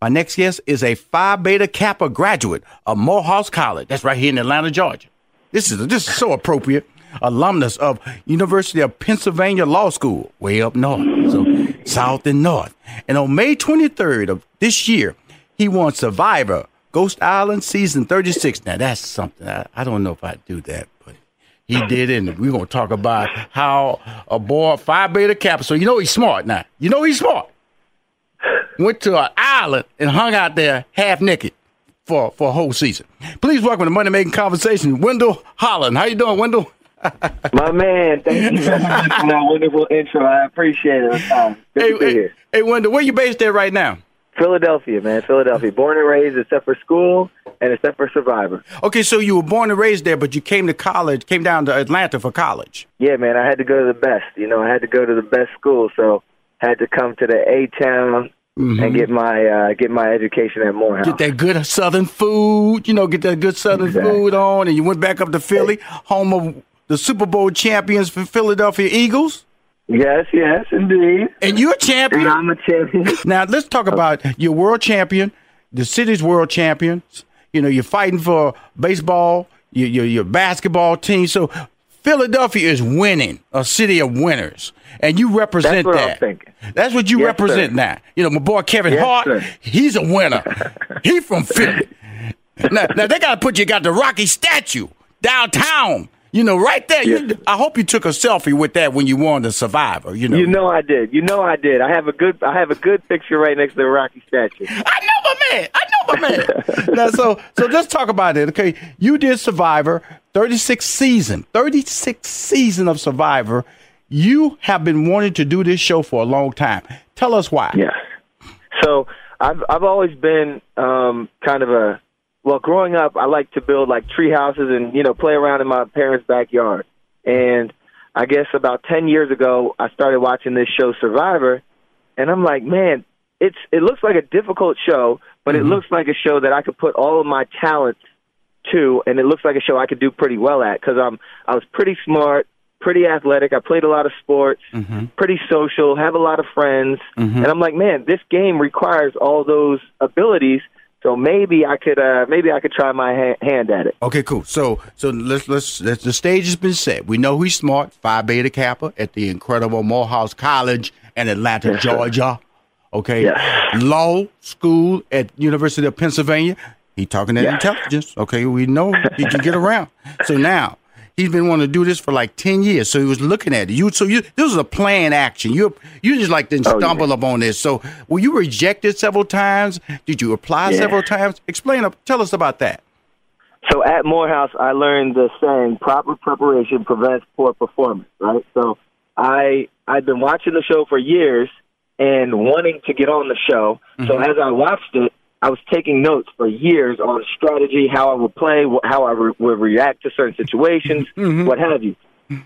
My next guest is a Phi Beta Kappa graduate of Morehouse College. That's right here in Atlanta, Georgia. This is this is so appropriate. Alumnus of University of Pennsylvania Law School, way up north, so south and north. And on May 23rd of this year, he won Survivor Ghost Island season 36. Now that's something I, I don't know if I'd do that, but he did it. And we're gonna talk about how a boy Phi Beta Kappa. So you know he's smart now. You know he's smart went to an island and hung out there half naked for, for a whole season. Please welcome to Money Making Conversation, Wendell Holland. How you doing, Wendell? My man, thank you for that wonderful intro. I appreciate it. Uh, hey, hey, hey, Wendell, where you based at right now? Philadelphia, man. Philadelphia. Born and raised, except for school and except for Survivor. Okay, so you were born and raised there, but you came to college, came down to Atlanta for college. Yeah, man. I had to go to the best. You know, I had to go to the best school, so had to come to the A town Mm-hmm. and get my uh, get my education at Morehouse. Get that good Southern food, you know, get that good Southern exactly. food on, and you went back up to Philly, home of the Super Bowl champions for Philadelphia Eagles. Yes, yes, indeed. And you're a champion. And I'm a champion. now let's talk about your world champion, the city's world champions. You know, you're fighting for baseball, your your, your basketball team. So Philadelphia is winning, a city of winners, and you represent That's that. That's what you yes, represent sir. now. You know, my boy Kevin yes, Hart, sir. he's a winner. he from Philly. now, now they got to put you got the Rocky statue downtown. You know, right there. Yes. You, I hope you took a selfie with that when you won the Survivor. You know, You know I did. You know I did. I have a good I have a good picture right next to the Rocky statue. I know, my man. I know my man. now, so so let's talk about it. Okay, you did Survivor, thirty six season, thirty six season of Survivor. You have been wanting to do this show for a long time. Tell us why. Yeah. So I've I've always been um, kind of a well, growing up, I like to build like tree houses and you know play around in my parents' backyard. And I guess about ten years ago, I started watching this show Survivor, and I'm like, man, it's it looks like a difficult show, but mm-hmm. it looks like a show that I could put all of my talents to, and it looks like a show I could do pretty well at because I'm I was pretty smart, pretty athletic. I played a lot of sports, mm-hmm. pretty social, have a lot of friends, mm-hmm. and I'm like, man, this game requires all those abilities. So maybe I could, uh, maybe I could try my ha- hand at it. Okay, cool. So, so let's, let's let's the stage has been set. We know he's smart. Phi Beta Kappa at the incredible Morehouse College in Atlanta, Georgia. Okay, yes. law school at University of Pennsylvania. He talking that yes. intelligence. Okay, we know he can get around. So now he's been wanting to do this for like ten years. So he was looking at it. You so you this was a planned action. You you just like didn't stumble oh, yeah. upon this. So were you rejected several times? Did you apply yeah. several times? Explain tell us about that. So at Morehouse I learned the saying proper preparation prevents poor performance, right? So I I've been watching the show for years and wanting to get on the show. Mm-hmm. So as I watched it, I was taking notes for years on strategy, how I would play, how I would react to certain situations, mm-hmm. what have you.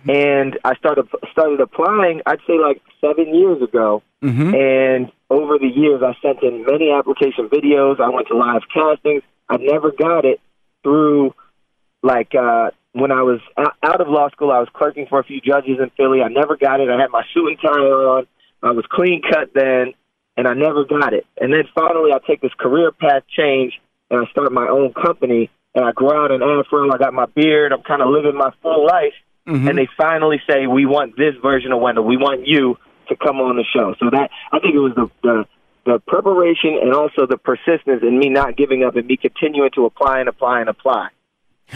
And I started started applying. I'd say like seven years ago. Mm-hmm. And over the years, I sent in many application videos. I went to live castings. I never got it through like uh, when I was out of law school. I was clerking for a few judges in Philly. I never got it. I had my suit and tie on. I was clean cut then and I never got it. And then finally, I take this career path change and I start my own company. And I grow out an afro. I got my beard. I'm kind of living my full life. Mm-hmm. And they finally say, "We want this version of Wendell. We want you to come on the show." So that I think it was the the, the preparation and also the persistence in me not giving up and me continuing to apply and apply and apply.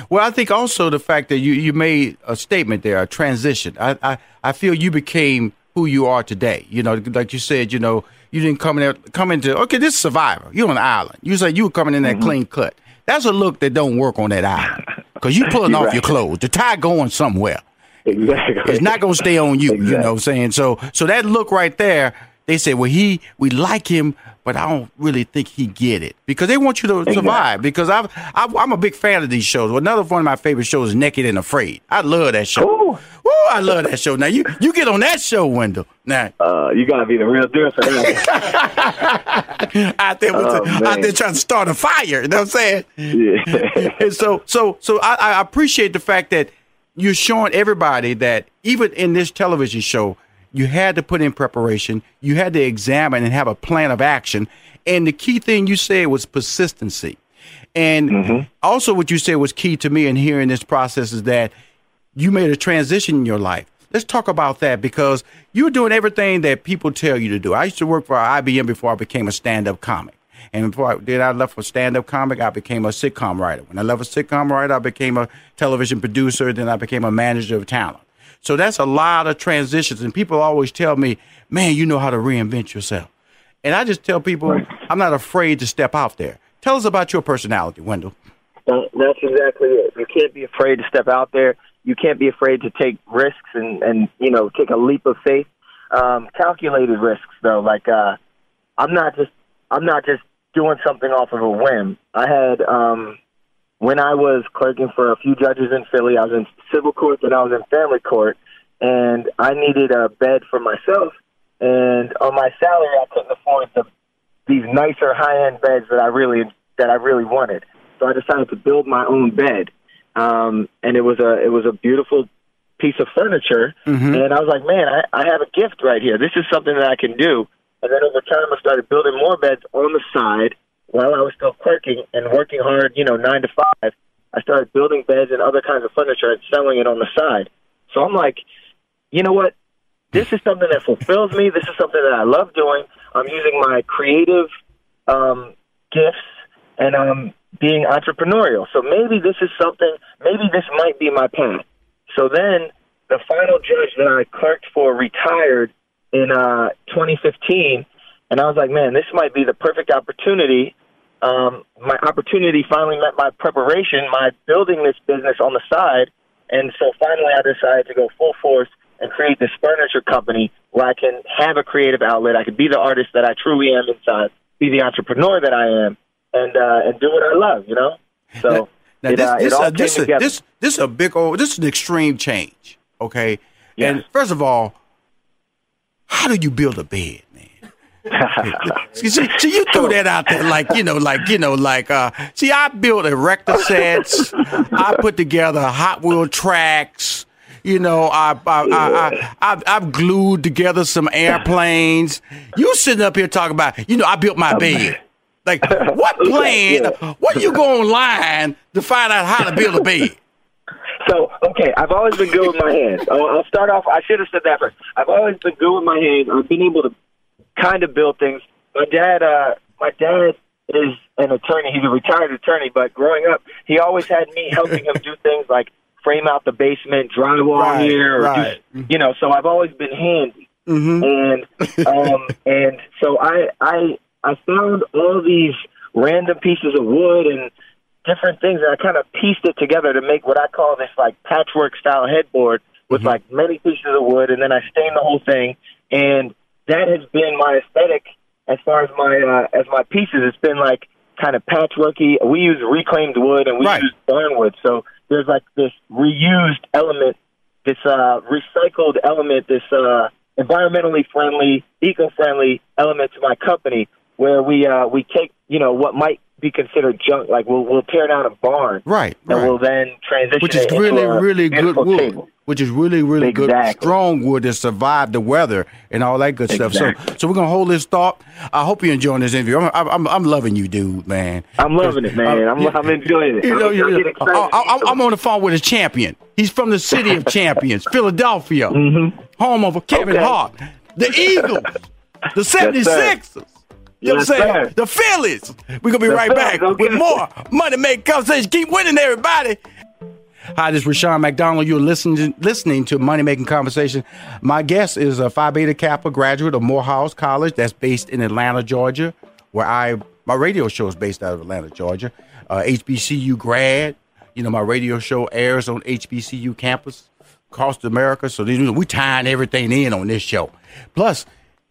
Well, I think also the fact that you, you made a statement there, a transition. I, I, I feel you became who you are today. You know, like you said, you know, you didn't come in there, come into okay, this is Survivor. You're on the island. You said you were coming in that mm-hmm. clean cut. That's a look that don't work on that island because you pulling off right. your clothes. The tie going somewhere. Exactly. It's not gonna stay on you. Exactly. You know what I'm saying? So so that look right there, they say, well, he we like him, but I don't really think he get it because they want you to exactly. survive. Because I've, i am a big fan of these shows. Another one of my favorite shows is Naked and Afraid. I love that show. Ooh. Ooh, I love that show. Now you you get on that show, Wendell. Now uh, you gotta be the real deal for that. out there, oh, the, out there trying to start a fire. You know what I'm saying? Yeah. and so so so I, I appreciate the fact that you're showing everybody that even in this television show you had to put in preparation. You had to examine and have a plan of action. And the key thing you said was persistency. And mm-hmm. also, what you said was key to me in hearing this process is that you made a transition in your life. Let's talk about that because you're doing everything that people tell you to do. I used to work for IBM before I became a stand up comic. And before I did, I left for stand up comic, I became a sitcom writer. When I left a sitcom writer, I became a television producer. Then I became a manager of talent. So that's a lot of transitions. And people always tell me, man, you know how to reinvent yourself. And I just tell people, right. I'm not afraid to step out there. Tell us about your personality, Wendell. that's exactly it. You can't be afraid to step out there. You can't be afraid to take risks and, and you know, take a leap of faith. Um, calculated risks, though. Like, uh, I'm not just, I'm not just doing something off of a whim. I had, um, when I was clerking for a few judges in Philly, I was in civil court and I was in family court, and I needed a bed for myself. And on my salary, I couldn't afford the these nicer high end beds that I really that I really wanted. So I decided to build my own bed, um, and it was a it was a beautiful piece of furniture. Mm-hmm. And I was like, man, I, I have a gift right here. This is something that I can do. And then over time, I started building more beds on the side while I was still clerking and working hard, you know, nine to five, I started building beds and other kinds of furniture and selling it on the side. So I'm like, you know what? This is something that fulfills me. This is something that I love doing. I'm using my creative um, gifts and I'm being entrepreneurial. So maybe this is something, maybe this might be my path. So then the final judge that I clerked for retired in uh, 2015 and I was like, man, this might be the perfect opportunity um, my opportunity finally met my preparation, my building this business on the side, and so finally I decided to go full force and create this furniture company where I can have a creative outlet. I can be the artist that I truly am inside, be the entrepreneur that I am, and uh, and do what I love. You know. So now, it, this, uh, this, uh, this, uh, together. this, this is a big old, this is an extreme change. Okay. Yes. And first of all, how do you build a bed? See, see, you threw that out there like, you know, like, you know, like, uh, see, I built erector sets. I put together Hot Wheel tracks. You know, I, I, I, I, I've, I've glued together some airplanes. You sitting up here talking about, you know, I built my bed. Like, what plan? What you go online to find out how to build a bed? So, okay, I've always been good with my hands. I'll, I'll start off. I should have said that first. I've always been good with my hands. I've been able to kind of build things. My dad, uh, my dad is an attorney. He's a retired attorney, but growing up, he always had me helping him do things like frame out the basement, drywall Right, here, or right. do, you know. So I've always been handy, Mm-hmm. and um, and so I I I found all these random pieces of wood and different things, and I kind of pieced it together to make what I call this like patchwork style headboard with like many pieces of wood, and then I stained the whole thing, and that has been my aesthetic as far as my uh, as my pieces. It's been like kind of patchworky. We use reclaimed wood and we Right. use barnwood, so there's like this reused element, this uh, recycled element, this uh, environmentally friendly, eco-friendly element to my company, where we uh, we take you know what might be considered junk, like we'll we'll tear down a barn, Right, and right. we'll then transition Which is really, really good wood. table. Which is really, really good, strong wood that survived the weather and all that good stuff. So, so we're gonna hold this thought. I hope you're enjoying this interview. I'm, I'm, I'm loving you, dude, man. I'm loving it, man. I'm, I'm enjoying it. You know, I'm, you I'm know. I, I'm on the phone with a champion. He's from the city of champions, Philadelphia, home of Kevin Mm-hmm. Okay. Hart, the Eagles, the 76ers. You know what I'm saying? sir. The Phillies. We're going to be The right Phillies, back okay. with more Money Make Conversation. Keep winning, everybody. Hi, this is Rushion McDonald. You're listening to, listening to Money Making Conversation. My guest is a Phi Beta Kappa graduate of Morehouse College, that's based in Atlanta, Georgia, where I my radio show is based out of Atlanta, Georgia. Uh, HBCU grad. You know, my radio show airs on HBCU campus across America. So these- we tying everything in on this show. Plus,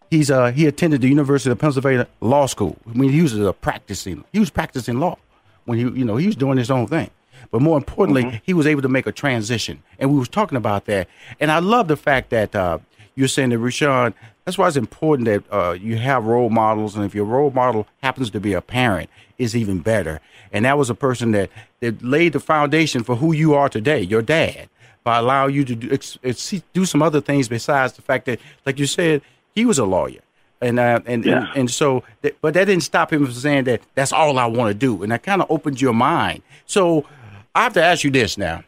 he's uh he attended the University of Pennsylvania Law School. I mean, he was a practicing he was practicing law when he you know he was doing his own thing. But more importantly, he was able to make a transition, and we was talking about that. And I love the fact that uh, you're saying that Rushion. That's why it's important that uh, you have role models, and if your role model happens to be a parent, is even better. And that was a person that that laid the foundation for who you are today, your dad, by allowing you to do, ex, ex, do some other things besides the fact that, like you said, he was a lawyer. And, uh, and, Yeah. and and so, but that didn't stop him from saying that that's all I want to do, and that kind of opened your mind. So, I have to ask you this now: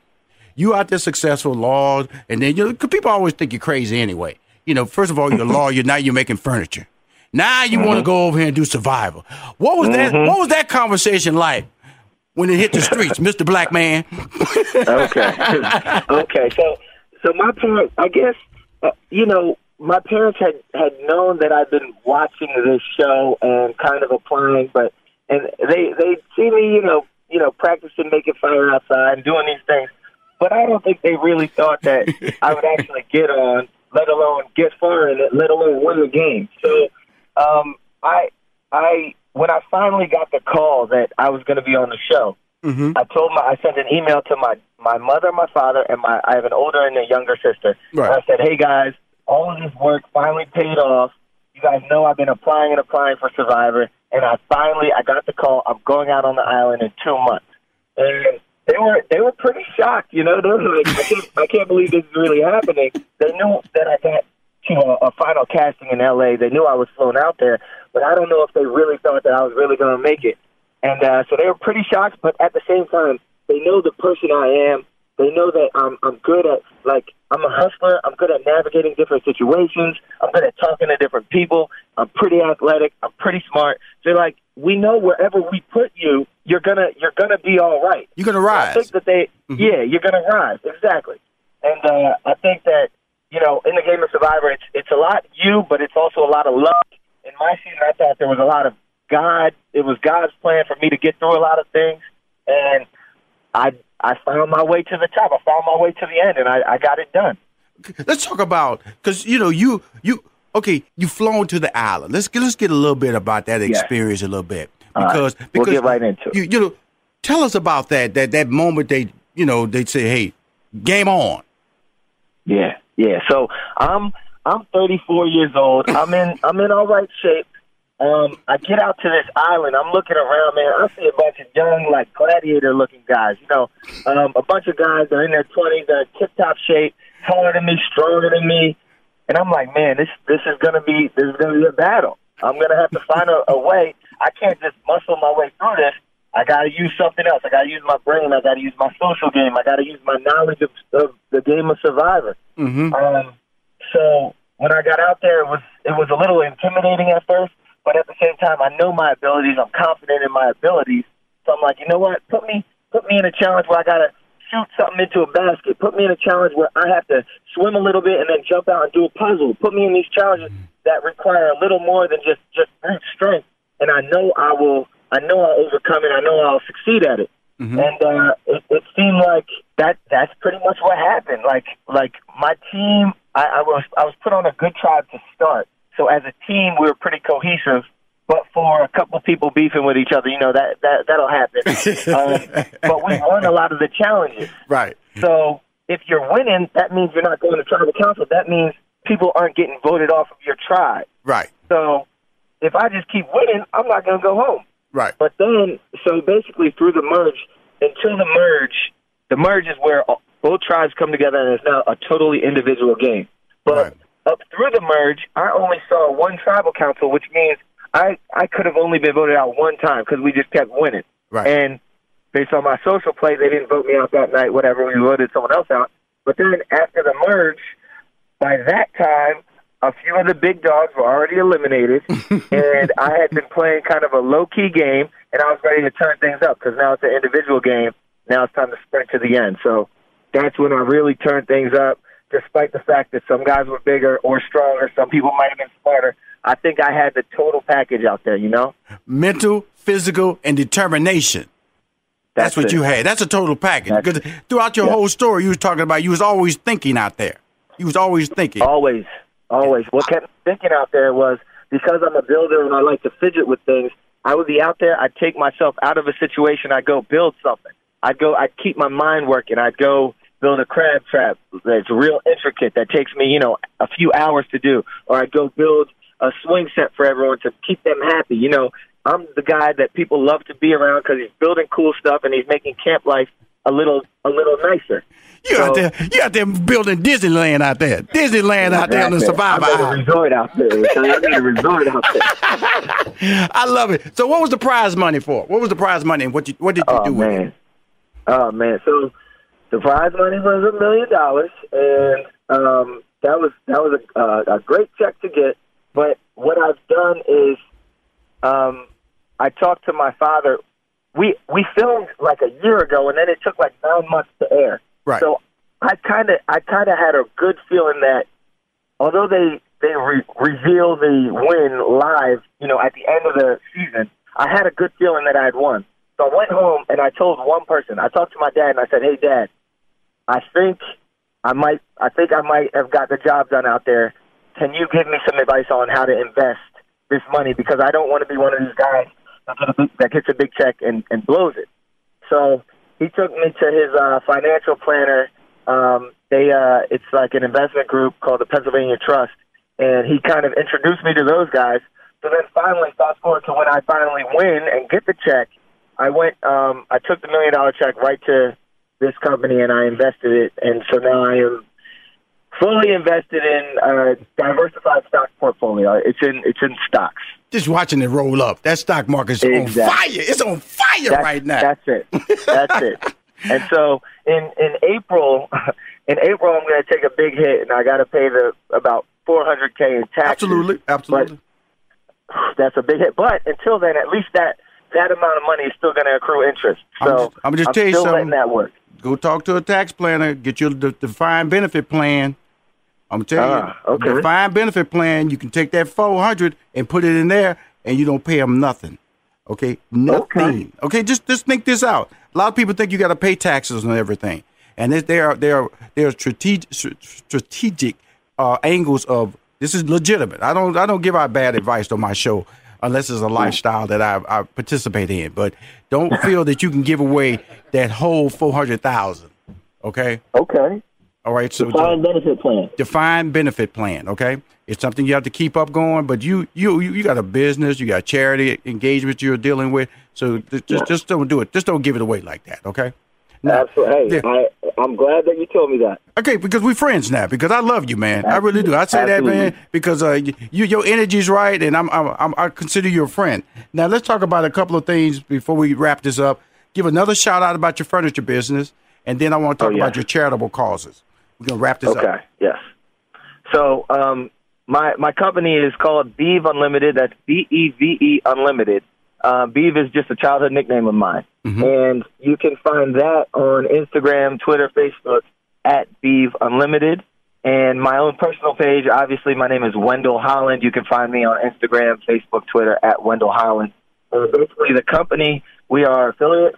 you out there successful law, and then you people always think you're crazy anyway. You know, first of all, you're a lawyer. Now you're making furniture. Now you want to go over here and do survival. What was that? What was that conversation like when it hit the streets, Mister Black Man? okay. okay. So, so my parents, I guess, uh, you know, my parents had had known that I'd been watching this show and kind of applying, but and they they see me, you know, you know, practicing making fire outside and doing these things, but I don't think they really thought that I would actually get on, let alone get far in it, let alone win the game. So, um, I I when I finally got the call that I was going to be on the show. I told my I sent an email to my my mother, my father, and my I have an older and a younger sister. Right. And I said, "Hey guys, all of this work finally paid off. You guys know I've been applying and applying for Survivor, and I finally I got the call. I'm going out on the island in two months." And they were they were pretty shocked. You know, they were like, "I can't, I can't believe this is really happening." They knew that I got to a, a final casting in L.A. They knew I was flown out there, but I don't know if they really thought that I was really going to make it. And uh, so they were pretty shocked, but at the same time, they know the person I am. They know that I'm I'm good at like I'm a hustler. I'm good at navigating different situations. I'm good at talking to different people. I'm pretty athletic. I'm pretty smart. They're like, we know wherever we put you, you're gonna you're gonna be all right. You're gonna rise. I think that they, yeah, you're gonna rise exactly. And uh, I think that you know, in the game of Survivor, it's it's a lot you, but it's also a lot of luck. In my season, I thought there was a lot of God. It was God's plan for me to get through a lot of things, and I I found my way to the top. I found my way to the end, and I, I got it done. Let's talk about because you know you you okay you flown to the island. Let's get let's get a little bit about that experience a little bit because we'll because get right into it. you you know tell us about that that that moment they you know they say hey game on. Yeah, yeah. So I'm I'm 34 years old. I'm in I'm in all right shape. Um, I get out to this island. I'm looking around, man. I see a bunch of young, like gladiator looking guys. You know, um, a bunch of guys that are in their 20s, they're tip top shape, taller than me, stronger than me, and I'm like, man, this this is gonna be this is gonna be a battle. I'm gonna have to find a, a way. I can't just muscle my way through this. I got to use something else. I got to use my brain. I got to use my social game. I got to use my knowledge of, of the game of Survivor. Mm-hmm. Um, so when I got out there, it was it was a little intimidating at first, but at the same time, I know my abilities. I'm confident in my abilities. So I'm like, you know what? Put me put me in a challenge where I got to shoot something into a basket. Put me in a challenge where I have to swim a little bit and then jump out and do a puzzle. Put me in these challenges that require a little more than just just brute strength. And I know I will. I know I'll overcome it. I know I'll succeed at it. And uh, it, it seemed like that. That's pretty much what happened. Like like my team, I, I was I was put on a good tribe to start. So as a team, we were pretty cohesive. But for a couple of people beefing with each other, you know that that that'll happen. um, but we won a lot of the challenges. Right. So if you're winning, that means you're not going to tribal council. That means people aren't getting voted off of your tribe. Right. So if I just keep winning, I'm not going to go home. Right. But then, so basically through the merge, until the merge, the merge is where all- both tribes come together and it's now a totally individual game. But Right. Up through the merge, I only saw one tribal council, which means I, I could have only been voted out one time because we just kept winning. Right. And based on my social play, they didn't vote me out that night, whatever, we voted someone else out. But then after the merge, by that time, a few of the big dogs were already eliminated, and I had been playing kind of a low key game, and I was ready to turn things up because now it's an individual game. Now it's time to sprint to the end. So that's when I really turned things up, despite the fact that some guys were bigger or stronger. Some people might have been smarter. I think I had the total package out there, you know? Mental, physical, and determination. That's, what it. you had. That's a total package. That's- Because throughout your Yeah. whole story, you was talking about you was always thinking out there. You was always thinking. Always, always. What kept me thinking out there was because I'm a builder and I like to fidget with things. I would be out there. I'd take myself out of a situation. I'd go build something. I'd go. I'd keep my mind working. I'd go build a crab trap that's real intricate that takes me, you know, a few hours to do. Or I'd go build a swing set for everyone to keep them happy. You know, I'm the guy that people love to be around because he's building cool stuff and he's making camp life a little a little nicer. You out So- there, you out there building Disneyland out there. Disneyland out there on the. Survivor I made a Island. resort out there. I made a resort out there. I love it. So, what was the prize money for? What was the prize money, and what you what did you Oh do with it? man, oh man. So the prize money was a million dollars, and um, that was that was a, uh, a great check to get. But what I've done is, um, I talked to my father. We we filmed like a year ago, and then it took like nine months to air. Right. So I kind of I kind of had a good feeling that although they they re- reveal the win live, you know, at the end of the season, I had a good feeling that I had won. So I went home and I told one person. I talked to my dad and I said, "Hey, Dad, I think I might I think I might have got the job done out there. Can you give me some advice on how to invest this money because I don't want to be one of these guys that gets a big, check and, and blows it." So he took me to his uh, financial planner. Um, they uh, it's like an investment group called the Pennsylvania Trust, and he kind of introduced me to those guys. So then finally, fast forward to when I finally win and get the check, I went. Um, I took the million dollar check right to this company and I invested it, and so now I am fully invested in a diversified stock portfolio. It's in it's in stocks. Just watching it roll up. That stock market's on Exactly. fire. It's on fire That's, right now. That's it. That's it. And so in in April, in April, I'm going to take a big hit, and I got to pay the about 400k in taxes. absolutely, absolutely. That's a big hit. But until then, at least that that amount of money is still going to accrue interest. So I'm just- I'm just tell you still something. letting that work. Go talk to a tax planner. Get your de- defined benefit plan. I'm telling Ah, you, okay. defined benefit plan. You can take that 400 and put it in there, and you don't pay them nothing. Okay, nothing. Okay, just just think this out. A lot of people think you got to pay taxes and everything, and there are there are there are strategic strategic uh, angles of this is legitimate. I don't I don't give out bad advice on my show unless it's a lifestyle that I, I participate in. But don't feel that you can give away that whole four hundred thousand. Okay. Okay. All right. So defined benefit plan. Defined benefit plan. Okay. It's something you have to keep up going, but you you you got a business, you got charity engagement you're dealing with. So just yeah. just don't do it. Just don't give it away like that. Okay. Absolutely. Hey, yeah. I, I'm glad that you told me that. Okay, because we're friends now. Because I love you, man. Absolutely. I really do. I say Absolutely. that, man, because uh, you, your energy's right, and I'm, I'm, I'm, I consider you a friend. Now let's talk about a couple of things before we wrap this up. Give another shout out about your furniture business, and then I want to talk oh, yeah. about your charitable causes. We're gonna wrap this okay. up. Okay. Yes. So um, my my company is called Beve Unlimited. That's B E V E Unlimited. Uh, Beve is just a childhood nickname of mine, mm-hmm. and you can find that on Instagram, Twitter, Facebook at Beve Unlimited. And my own personal page, obviously, my name is Wendell Holland. You can find me on Instagram, Facebook, Twitter at Wendell Holland. Uh, basically, the company we are a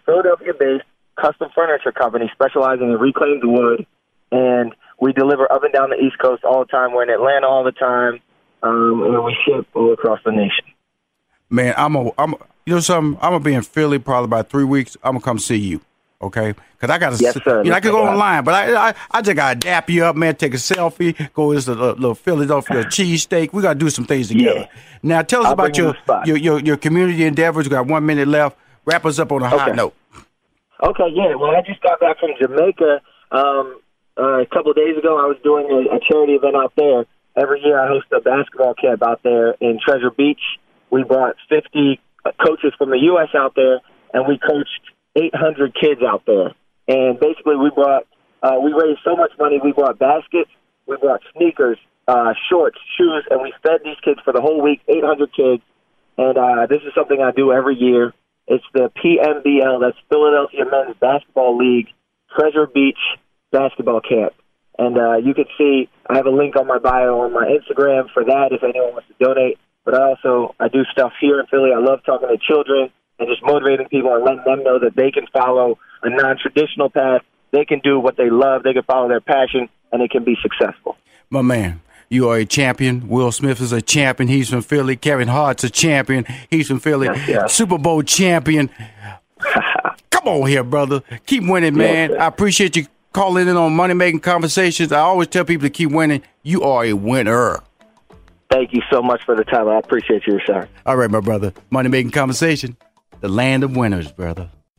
Philadelphia-based custom furniture company specializing in reclaimed wood, and we deliver up and down the East Coast all the time. We're in Atlanta all the time, um, and we ship all across the nation. Man, I'm a, I'm, a, you know something? I'm gonna be in Philly probably about three weeks. I'm gonna come see you. Okay, because I got to, yes, sir. you know, I could go online, but I, I, I just gotta dap you up, man. Take a selfie, go to the little Philadelphia cheesesteak. We gotta do some things together. Yeah. Now, tell us I'll about your, your, your your community endeavors. We got one minute left. Wrap us up on a okay. hot note. Okay, yeah. Well, I just got back from Jamaica um, uh, a couple of days ago. I was doing a, a charity event out there. Every year, I host a basketball camp out there in Treasure Beach. We brought 50 coaches from the U.S. out there, and we coached 800 kids out there. And basically, we brought uh, we raised so much money. We brought baskets, we brought sneakers, uh, shorts, shoes, and we fed these kids for the whole week. 800 kids, and uh, this is something I do every year. It's the PMBL, that's Philadelphia Men's Basketball League Treasure Beach Basketball Camp. And uh, you can see I have a link on my bio on my Instagram for that if anyone wants to donate. But I also I do stuff here in Philly. I love talking to children and just motivating people and letting them know that they can follow a non-traditional path. They can do what they love. They can follow their passion, and they can be successful. My man, you are a champion. Will Smith is a champion. He's from Philly. Kevin Hart's a champion. He's from Philly. Yes, yes. Super Bowl champion. Come on here, brother. Keep winning, man. Yes, I appreciate you calling in on money making conversations. I always tell people to keep winning. You are a winner. Thank you so much for the time. I appreciate you, sir. All right, my brother. Money making conversation. The land of winners, brother.